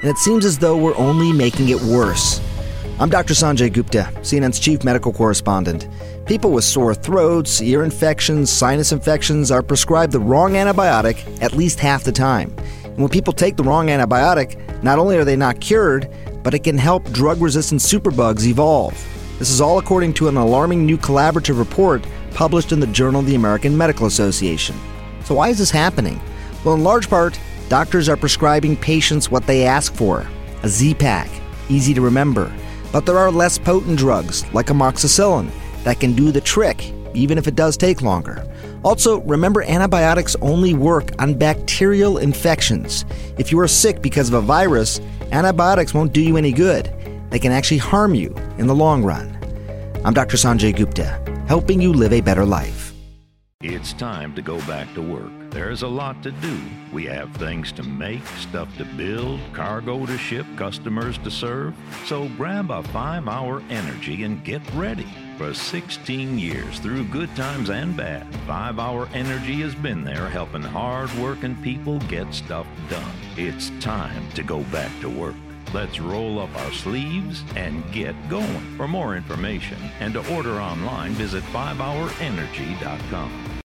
and it seems as though we're only making it worse. I'm Dr. Sanjay Gupta, CNN's chief medical correspondent. People with sore throats, ear infections, sinus infections are prescribed the wrong antibiotic at least half the time. And when people take the wrong antibiotic, not only are they not cured, but it can help drug resistant superbugs evolve. This is all according to an alarming new collaborative report published in the Journal of the American Medical Association. So, why is this happening? Well, in large part, doctors are prescribing patients what they ask for a Z-Pak, easy to remember. But there are less potent drugs, like amoxicillin, that can do the trick, even if it does take longer. Also, remember antibiotics only work on bacterial infections. If you are sick because of a virus, antibiotics won't do you any good. They can actually harm you in the long run. I'm Dr. Sanjay Gupta, helping you live a better life. It's time to go back to work. There's a lot to do. We have things to make, stuff to build, cargo to ship, customers to serve. So grab a five hour energy and get ready. For 16 years, through good times and bad, 5 Hour Energy has been there helping hard working people get stuff done. It's time to go back to work. Let's roll up our sleeves and get going. For more information and to order online, visit 5hourenergy.com.